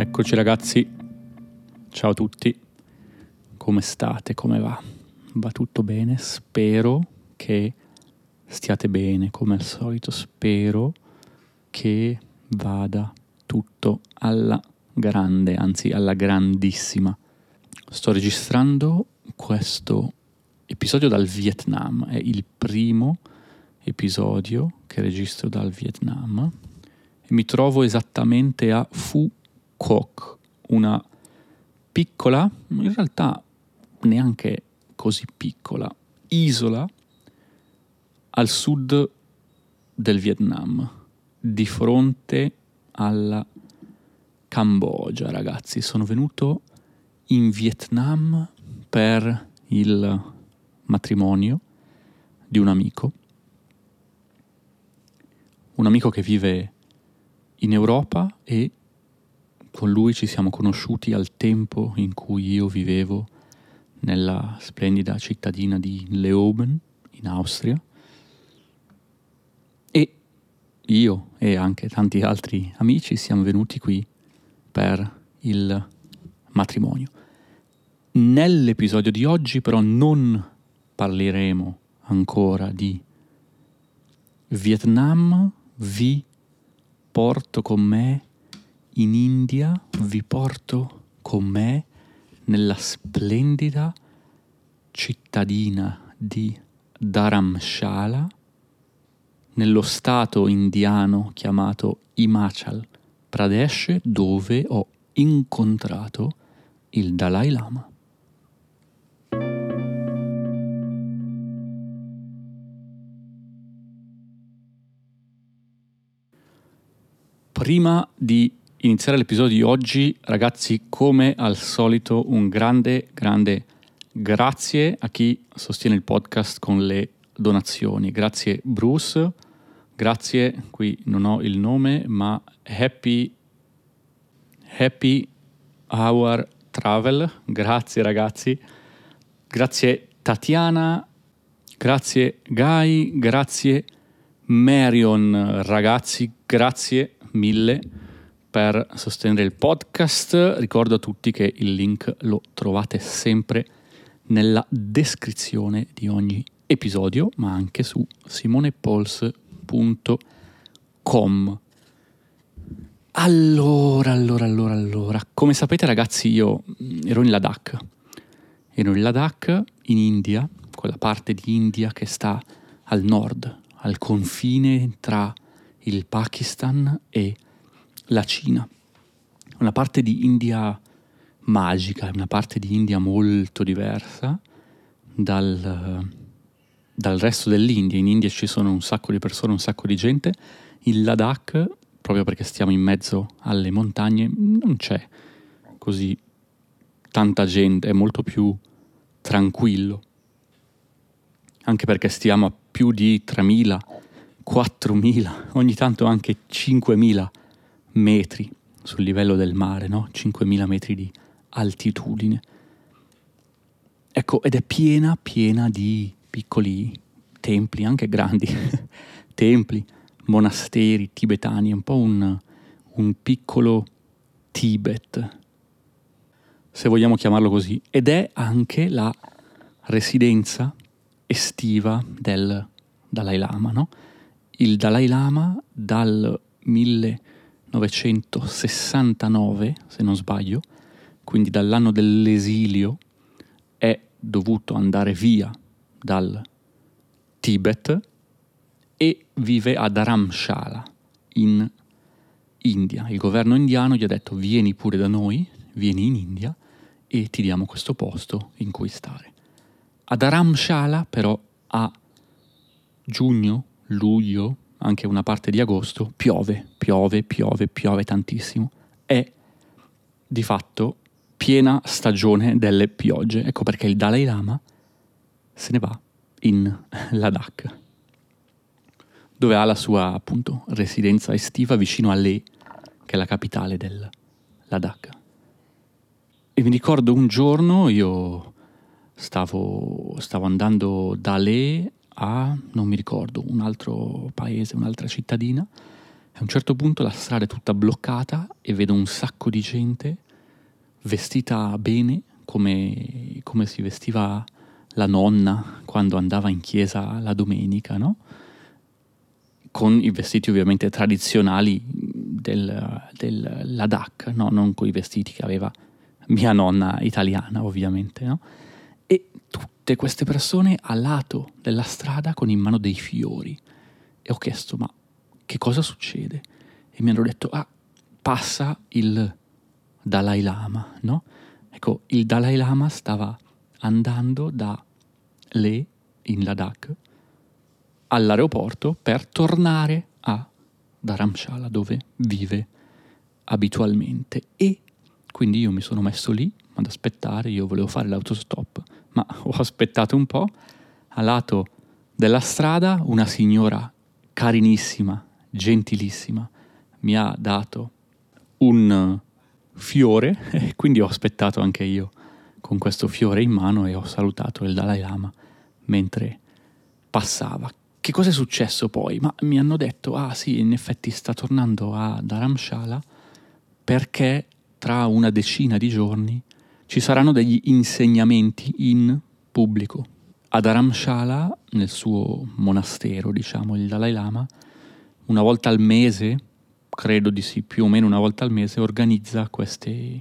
Eccoci ragazzi, ciao a tutti, come state, come va? Va tutto bene? Spero che stiate bene come al solito, spero che vada tutto alla grande, anzi alla grandissima. Sto registrando questo episodio dal Vietnam, è il primo episodio che registro dal Vietnam e mi trovo esattamente a Phu Quoc, una piccola, in realtà neanche così piccola, isola al sud del Vietnam, di fronte alla Cambogia, ragazzi. Sono venuto in Vietnam per il matrimonio di un amico, un amico che vive in Europa e con lui ci siamo conosciuti al tempo in cui io vivevo nella splendida cittadina di Leoben in Austria e io e anche tanti altri amici siamo venuti qui per il matrimonio. Nell'episodio di oggi però non parleremo ancora di Vietnam, vi porto con me in India, vi porto con me nella splendida cittadina di Dharamshala, nello stato indiano chiamato Himachal Pradesh, dove ho incontrato il Dalai Lama. Prima di iniziare l'episodio di oggi, ragazzi, come al solito, un grande, grande grazie a chi sostiene il podcast con le donazioni. Grazie Bruce, grazie, qui non ho il nome, ma Happy, Happy Hour Travel, grazie ragazzi, grazie Tatiana, grazie Guy, grazie Marion, ragazzi, grazie mille per sostenere il podcast. Ricordo a tutti che il link lo trovate sempre nella descrizione di ogni episodio, ma anche su simonepols.com. Allora, allora, allora, allora, come sapete ragazzi io ero in Ladakh, ero in Ladakh in India, quella parte di India che sta al nord, al confine tra il Pakistan e la Cina. Una parte di India magica, una parte di India molto diversa dal, dal resto dell'India. In India ci sono un sacco di persone, un sacco di gente. Il Ladakh, proprio perché stiamo in mezzo alle montagne, non c'è così tanta gente, è molto più tranquillo. Anche perché stiamo a più di 3000, 4000, ogni tanto anche 5000 metri sul livello del mare, no? 5.000 metri di altitudine. Ecco, ed è piena, piena di piccoli templi, anche grandi templi, monasteri tibetani, è un po' un, un piccolo Tibet, se vogliamo chiamarlo così, ed è anche la residenza estiva del Dalai Lama, no? Il Dalai Lama dal 1000 1969, se non sbaglio, quindi dall'anno dell'esilio, è dovuto andare via dal Tibet e vive a Dharamshala in India. Il governo indiano gli ha detto vieni pure da noi, vieni in India e ti diamo questo posto in cui stare. A Dharamshala però a giugno, luglio, anche una parte di agosto, piove, piove, piove, piove tantissimo. È di fatto piena stagione delle piogge. Ecco perché il Dalai Lama se ne va in Ladakh, dove ha la sua appunto residenza estiva vicino a Leh, che è la capitale del Ladakh. E mi ricordo un giorno io stavo, stavo andando da Leh a, non mi ricordo, un altro paese, un'altra cittadina. A un certo punto la strada è tutta bloccata e vedo un sacco di gente vestita bene come, come si vestiva la nonna quando andava in chiesa la domenica, no? Con i vestiti ovviamente tradizionali del, del Ladakh, no? Non con i vestiti che aveva mia nonna italiana, ovviamente, no? E tutte queste persone a lato della strada con in mano dei fiori. E ho chiesto, ma che cosa succede? E mi hanno detto, ah, passa il Dalai Lama, no? Ecco, il Dalai Lama stava andando da Leh in Ladakh all'aeroporto per tornare a Dharamshala dove vive abitualmente e quindi io mi sono messo lì ad aspettare, io volevo fare l'autostop, ma ho aspettato un po', a lato della strada una signora carinissima, gentilissima, mi ha dato un fiore e quindi ho aspettato anche io con questo fiore in mano e ho salutato il Dalai Lama mentre passava. Che cosa è successo poi? Ma mi hanno detto, ah sì, in effetti sta tornando a Dharamshala perché tra una decina di giorni ci saranno degli insegnamenti in pubblico. A Dharamshala, nel suo monastero, diciamo, il Dalai Lama, una volta al mese, credo di sì, più o meno una volta al mese, organizza questi,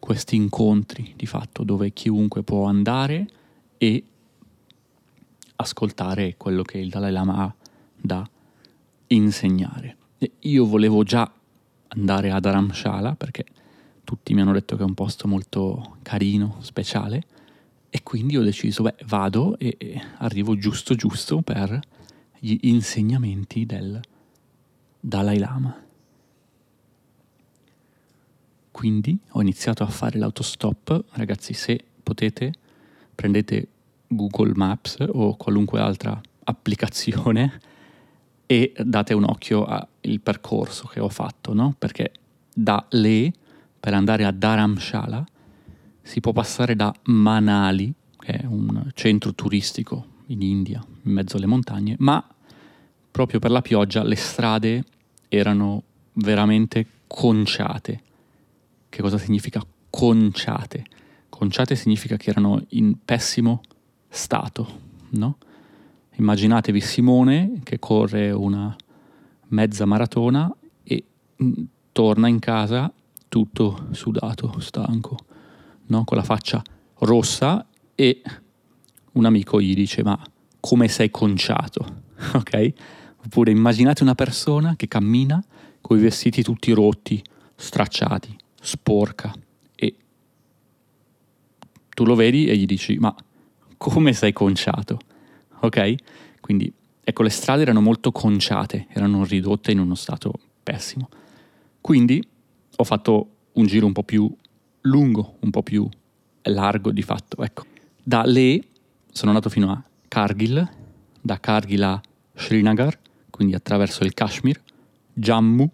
questi incontri di fatto dove chiunque può andare e ascoltare quello che il Dalai Lama ha da insegnare. E io volevo già andare a Dharamshala perché tutti mi hanno detto che è un posto molto carino, speciale e quindi ho deciso, beh, vado e, e arrivo giusto giusto per gli insegnamenti del Dalai Lama. Quindi ho iniziato a fare l'autostop, ragazzi se potete prendete Google Maps o qualunque altra applicazione e date un occhio al percorso che ho fatto, no? Perché da Leh per andare a Dharamshala si può passare da Manali, che è un centro turistico in India, in mezzo alle montagne, ma proprio per la pioggia le strade erano veramente conciate. Che cosa significa conciate? Conciate significa che erano in pessimo stato, no? Immaginatevi Simone che corre una mezza maratona e mm, torna in casa tutto sudato, stanco, no? con la faccia rossa e un amico gli dice ma come sei conciato, ok? Oppure immaginate una persona che cammina con i vestiti tutti rotti, stracciati, sporca e tu lo vedi e gli dici ma come sei conciato, ok? Quindi ecco le strade erano molto conciate, erano ridotte in uno stato pessimo. Quindi ho fatto un giro un po' più lungo, un po' più largo di fatto, ecco. Da Leh sono andato fino a Kargil, da Kargil a Srinagar, quindi attraverso il Kashmir, Jammu,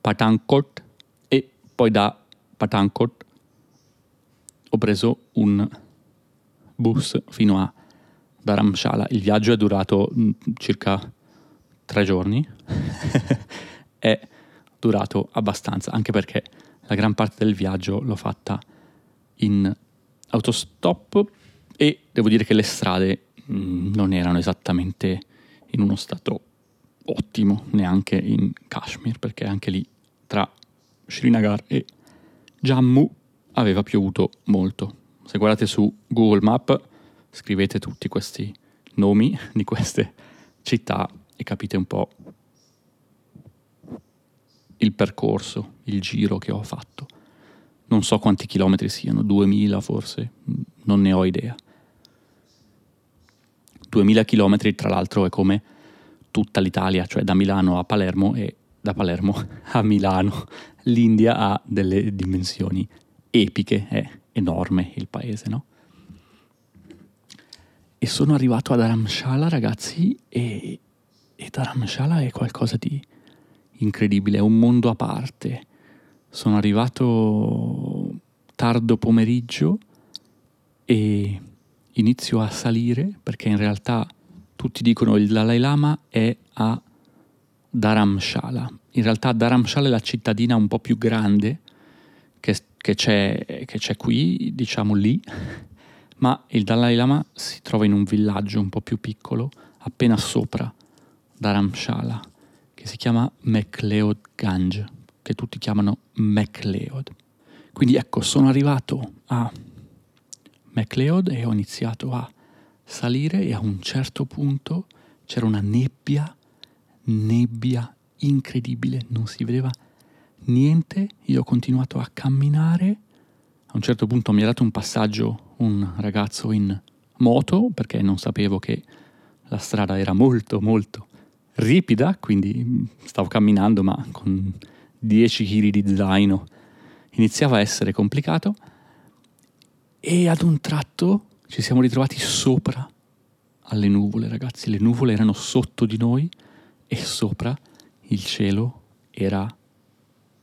Patankot e poi da Patankot ho preso un bus fino a Dharamshala. Il viaggio è durato mm, circa tre giorni. è durato abbastanza, anche perché la gran parte del viaggio l'ho fatta in autostop e devo dire che le strade mm, non erano esattamente in uno stato ottimo, neanche in Kashmir, perché anche lì tra Srinagar e Jammu aveva piovuto molto. Se guardate su Google Map, scrivete tutti questi nomi di queste città e capite un po' il percorso, il giro che ho fatto. Non so quanti chilometri siano, 2000 forse, non ne ho idea. 2000 chilometri tra l'altro è come tutta l'Italia, cioè da Milano a Palermo e da Palermo a Milano. L'India ha delle dimensioni epiche, è enorme il paese, no? E sono arrivato ad Aramshala, ragazzi, e, e Dharamshala è qualcosa di incredibile, è un mondo a parte. Sono arrivato tardo pomeriggio e inizio a salire perché in realtà tutti dicono il Dalai Lama è a Dharamshala. In realtà Dharamshala è la cittadina un po' più grande che, che, c'è, che c'è qui, diciamo lì, ma il Dalai Lama si trova in un villaggio un po' più piccolo, appena sopra Dharamshala, che si chiama MacLeod Ganj, che tutti chiamano MacLeod. Quindi ecco, sono arrivato a MacLeod e ho iniziato a salire e a un certo punto c'era una nebbia, nebbia incredibile, non si vedeva niente, io ho continuato a camminare, a un certo punto mi ha dato un passaggio un ragazzo in moto perché non sapevo che la strada era molto molto ripida, quindi stavo camminando ma con 10 kg di zaino iniziava a essere complicato e ad un tratto ci siamo ritrovati sopra alle nuvole, ragazzi, le nuvole erano sotto di noi e sopra il cielo era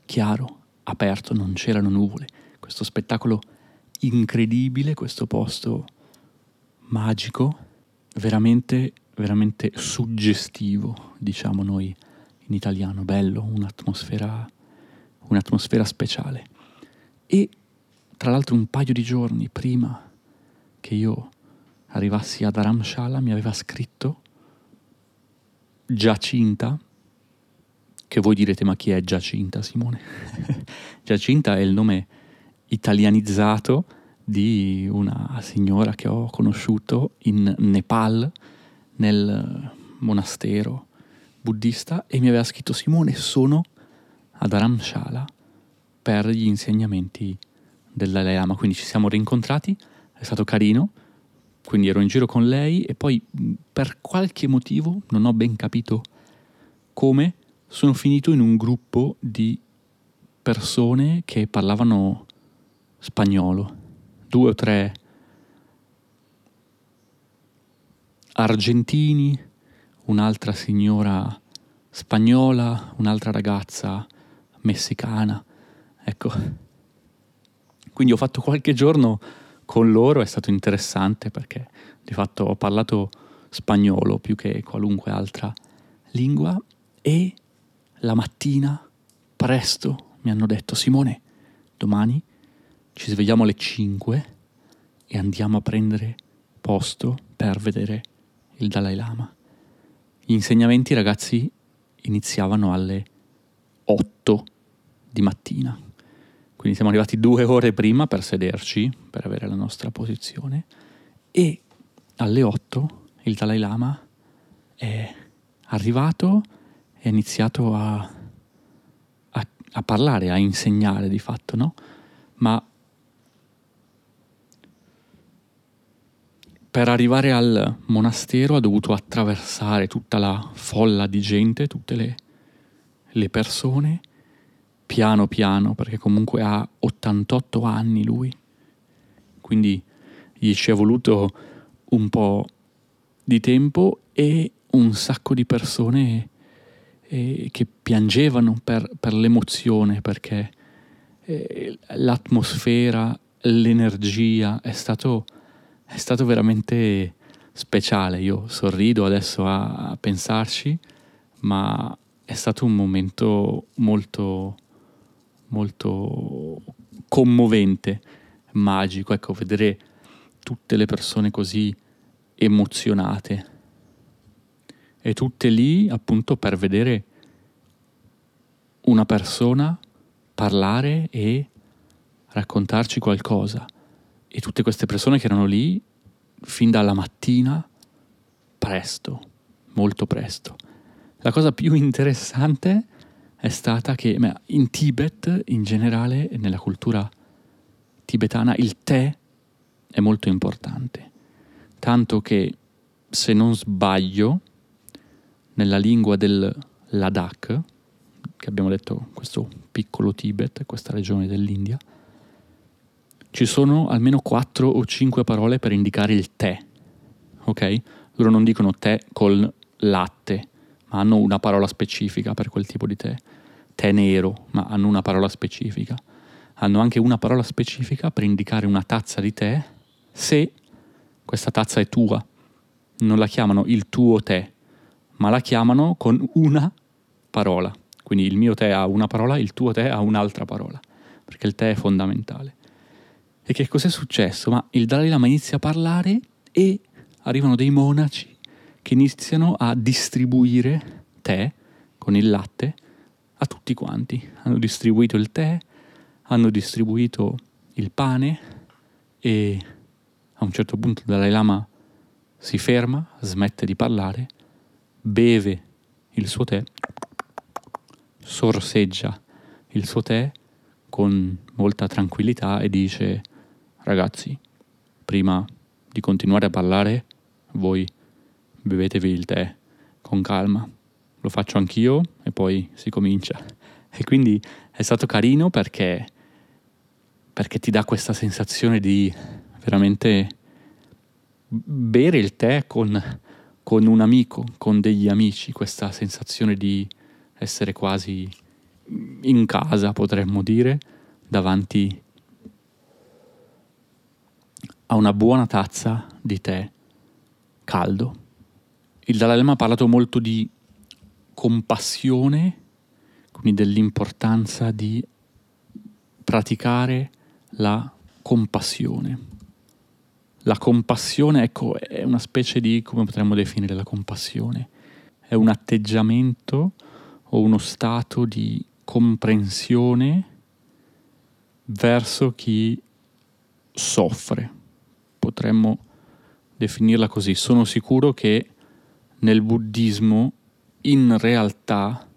chiaro, aperto, non c'erano nuvole. Questo spettacolo incredibile, questo posto magico, veramente, veramente suggestivo, diciamo noi in italiano, bello, un'atmosfera, un'atmosfera speciale. E tra l'altro un paio di giorni prima che io arrivassi ad Aramshala mi aveva scritto Giacinta, che voi direte ma chi è Giacinta Simone? Giacinta è il nome italianizzato di una signora che ho conosciuto in Nepal nel monastero buddista e mi aveva scritto Simone sono ad Aramshala per gli insegnamenti del Lama, quindi ci siamo rincontrati, è stato carino, quindi ero in giro con lei e poi per qualche motivo, non ho ben capito come, sono finito in un gruppo di persone che parlavano spagnolo, due o tre argentini, un'altra signora spagnola, un'altra ragazza messicana. Ecco. Quindi ho fatto qualche giorno con loro, è stato interessante perché di fatto ho parlato spagnolo più che qualunque altra lingua e la mattina presto mi hanno detto Simone, domani ci svegliamo alle 5 e andiamo a prendere posto per vedere il Dalai Lama. Gli insegnamenti ragazzi iniziavano alle 8 di mattina. Quindi siamo arrivati due ore prima per sederci, per avere la nostra posizione, e alle 8 il Dalai Lama è arrivato e ha iniziato a, a, a parlare, a insegnare di fatto, no? Ma per arrivare al monastero ha dovuto attraversare tutta la folla di gente, tutte le, le persone, piano piano, perché comunque ha 88 anni lui, quindi gli ci è voluto un po' di tempo e un sacco di persone eh, che piangevano per, per l'emozione, perché eh, l'atmosfera, l'energia è stato, è stato veramente speciale. Io sorrido adesso a, a pensarci, ma è stato un momento molto molto commovente, magico, ecco, vedere tutte le persone così emozionate. E tutte lì appunto per vedere una persona parlare e raccontarci qualcosa e tutte queste persone che erano lì fin dalla mattina presto, molto presto. La cosa più interessante è stata che beh, in Tibet, in generale, nella cultura tibetana, il tè è molto importante. Tanto che, se non sbaglio, nella lingua del Ladakh, che abbiamo detto questo piccolo Tibet, questa regione dell'India, ci sono almeno 4 o 5 parole per indicare il tè. Ok? Loro non dicono tè col latte, ma hanno una parola specifica per quel tipo di tè tè nero, ma hanno una parola specifica. Hanno anche una parola specifica per indicare una tazza di tè se questa tazza è tua. Non la chiamano il tuo tè, ma la chiamano con una parola. Quindi il mio tè ha una parola, il tuo tè ha un'altra parola, perché il tè è fondamentale. E che cos'è successo? Ma il Dalai Lama inizia a parlare e arrivano dei monaci che iniziano a distribuire tè con il latte a tutti quanti. Hanno distribuito il tè, hanno distribuito il pane e a un certo punto il Dalai Lama si ferma, smette di parlare, beve il suo tè, sorseggia il suo tè con molta tranquillità e dice ragazzi, prima di continuare a parlare, voi bevetevi il tè con calma. Lo faccio anch'io e poi si comincia. E quindi è stato carino perché, perché ti dà questa sensazione di veramente bere il tè con, con un amico, con degli amici, questa sensazione di essere quasi in casa, potremmo dire, davanti a una buona tazza di tè caldo. Il Dalai Lama ha parlato molto di compassione, quindi dell'importanza di praticare la compassione. La compassione, ecco, è una specie di, come potremmo definire la compassione? È un atteggiamento o uno stato di comprensione verso chi soffre. Potremmo definirla così. Sono sicuro che nel buddismo in realtà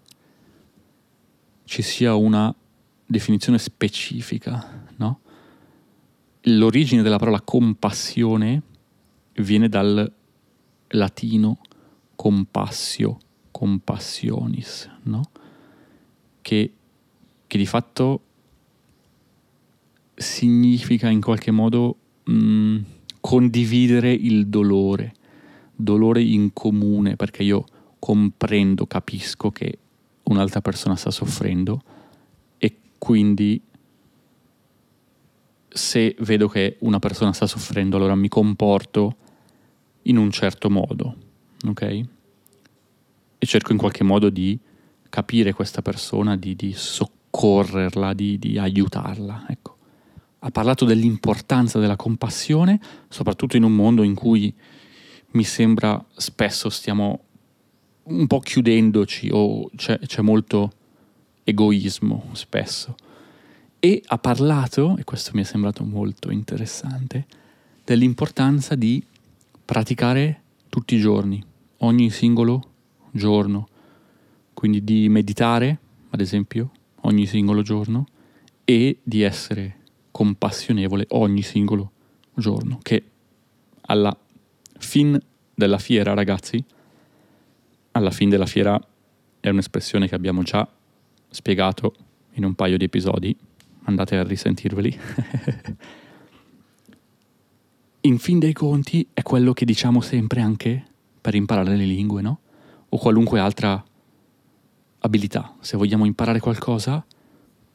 ci sia una definizione specifica, no? L'origine della parola compassione viene dal latino compassio, compassionis, no? Che, che di fatto significa in qualche modo mm, condividere il dolore, dolore in comune, perché io comprendo, capisco che un'altra persona sta soffrendo e quindi se vedo che una persona sta soffrendo, allora mi comporto in un certo modo, ok? E cerco in qualche modo di capire questa persona, di, di soccorrerla, di, di aiutarla, ecco. Ha parlato dell'importanza della compassione, soprattutto in un mondo in cui mi sembra spesso stiamo un po' chiudendoci o c'è, c'è molto egoismo spesso. E ha parlato, e questo mi è sembrato molto interessante, dell'importanza di praticare tutti i giorni, ogni singolo giorno, quindi di meditare, ad esempio, ogni singolo giorno e di essere compassionevole ogni singolo giorno, che alla fine della fiera, ragazzi, alla fine della fiera è un'espressione che abbiamo già spiegato in un paio di episodi, andate a risentirveli. In fin dei conti è quello che diciamo sempre anche per imparare le lingue, no? O qualunque altra abilità. Se vogliamo imparare qualcosa,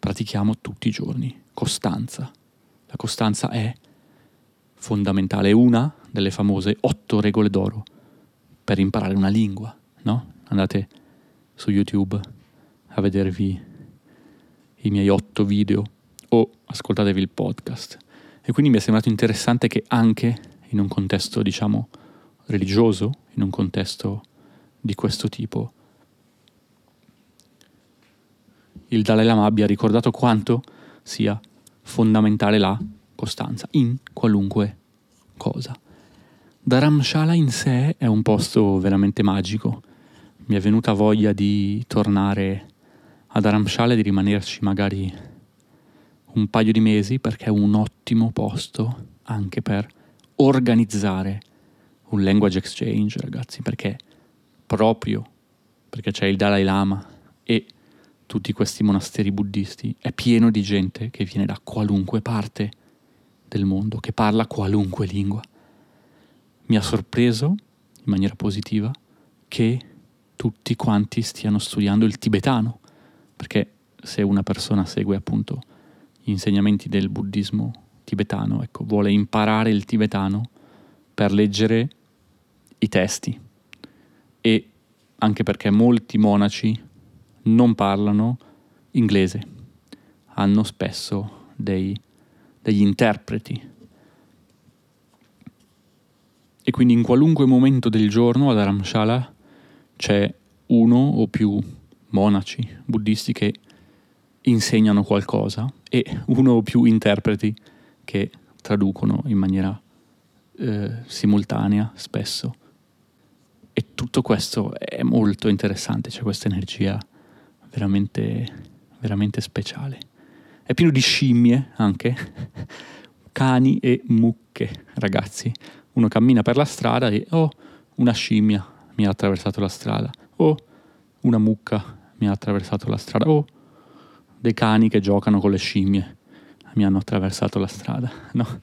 pratichiamo tutti i giorni. Costanza. La costanza è fondamentale, è una delle famose otto regole d'oro per imparare una lingua, no? Andate su YouTube a vedervi i miei otto video o ascoltatevi il podcast. E quindi mi è sembrato interessante che anche in un contesto, diciamo, religioso, in un contesto di questo tipo, il Dalai Lama abbia ricordato quanto sia fondamentale la costanza in qualunque cosa. Dharamshala in sé è un posto veramente magico. Mi è venuta voglia di tornare a Dharamshala e di rimanerci magari un paio di mesi perché è un ottimo posto anche per organizzare un language exchange, ragazzi, perché proprio perché c'è il Dalai Lama e tutti questi monasteri buddisti, è pieno di gente che viene da qualunque parte del mondo, che parla qualunque lingua. Mi ha sorpreso, in maniera positiva, che tutti quanti stiano studiando il tibetano, perché se una persona segue appunto gli insegnamenti del buddismo tibetano, ecco, vuole imparare il tibetano per leggere i testi e anche perché molti monaci non parlano inglese, hanno spesso dei, degli interpreti. E quindi in qualunque momento del giorno ad Aramshala c'è uno o più monaci buddisti che insegnano qualcosa e uno o più interpreti che traducono in maniera eh, simultanea spesso. E tutto questo è molto interessante, c'è questa energia veramente, veramente speciale. È pieno di scimmie anche, cani e mucche, ragazzi. Uno cammina per la strada e oh, una scimmia mi ha attraversato la strada, oh, una mucca mi ha attraversato la strada, oh, dei cani che giocano con le scimmie mi hanno attraversato la strada, no?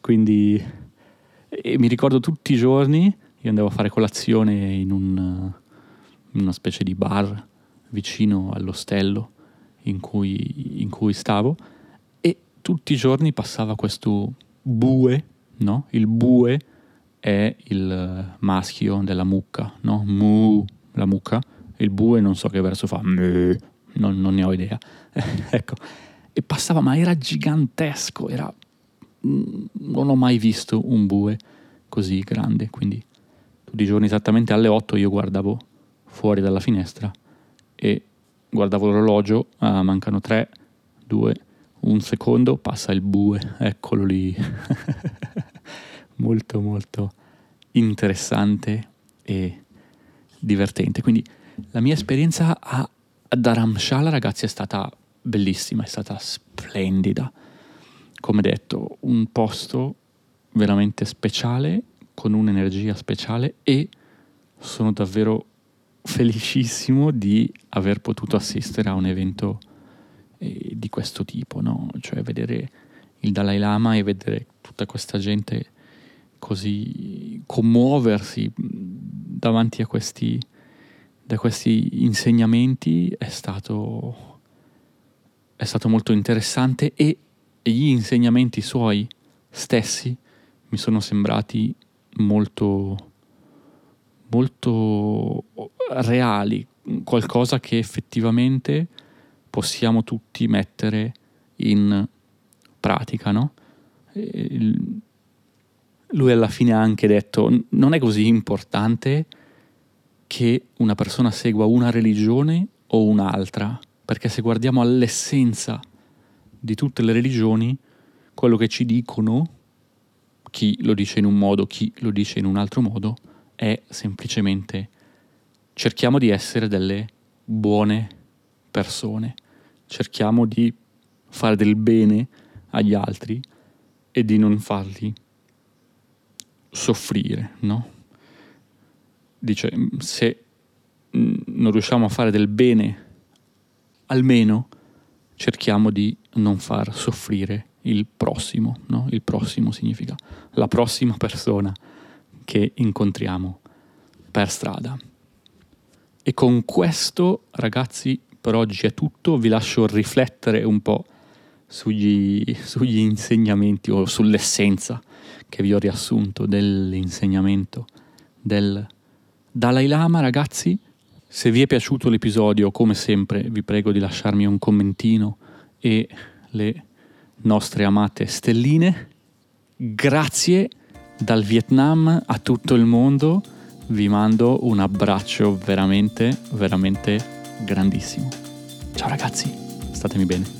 Quindi mi ricordo tutti i giorni, io andavo a fare colazione in, un, in una specie di bar vicino all'ostello in cui, in cui stavo e tutti i giorni passava questo bue, no? Il bue è il maschio della mucca, no? Mu, la mucca. Il bue non so che verso fa, Mu, non, non ne ho idea. ecco, e passava, ma era gigantesco, era... Mm, non ho mai visto un bue così grande, quindi tutti i giorni esattamente alle 8 io guardavo fuori dalla finestra e guardavo l'orologio, ah, mancano 3, 2, un secondo, passa il bue, eccolo lì. molto molto interessante e divertente. Quindi la mia esperienza a Dharamshala, ragazzi, è stata bellissima, è stata splendida. Come detto, un posto veramente speciale, con un'energia speciale e sono davvero felicissimo di aver potuto assistere a un evento eh, di questo tipo, no? cioè vedere il Dalai Lama e vedere tutta questa gente così commuoversi davanti a questi, da questi insegnamenti è stato, è stato molto interessante e gli insegnamenti suoi stessi mi sono sembrati molto, molto reali, qualcosa che effettivamente possiamo tutti mettere in pratica, no? Lui alla fine ha anche detto non è così importante che una persona segua una religione o un'altra, perché se guardiamo all'essenza di tutte le religioni, quello che ci dicono, chi lo dice in un modo, chi lo dice in un altro modo, è semplicemente cerchiamo di essere delle buone persone, cerchiamo di fare del bene agli altri e di non farli soffrire, no? Dice, se non riusciamo a fare del bene, almeno cerchiamo di non far soffrire il prossimo, no? Il prossimo significa la prossima persona che incontriamo per strada. E con questo, ragazzi, per oggi è tutto. Vi lascio riflettere un po' sugli, sugli insegnamenti o sull'essenza che vi ho riassunto dell'insegnamento del Dalai Lama, ragazzi. Se vi è piaciuto l'episodio, come sempre, vi prego di lasciarmi un commentino e le nostre amate stelline. Grazie dal Vietnam a tutto il mondo. Vi mando un abbraccio veramente, veramente grandissimo. Ciao ragazzi, statemi bene.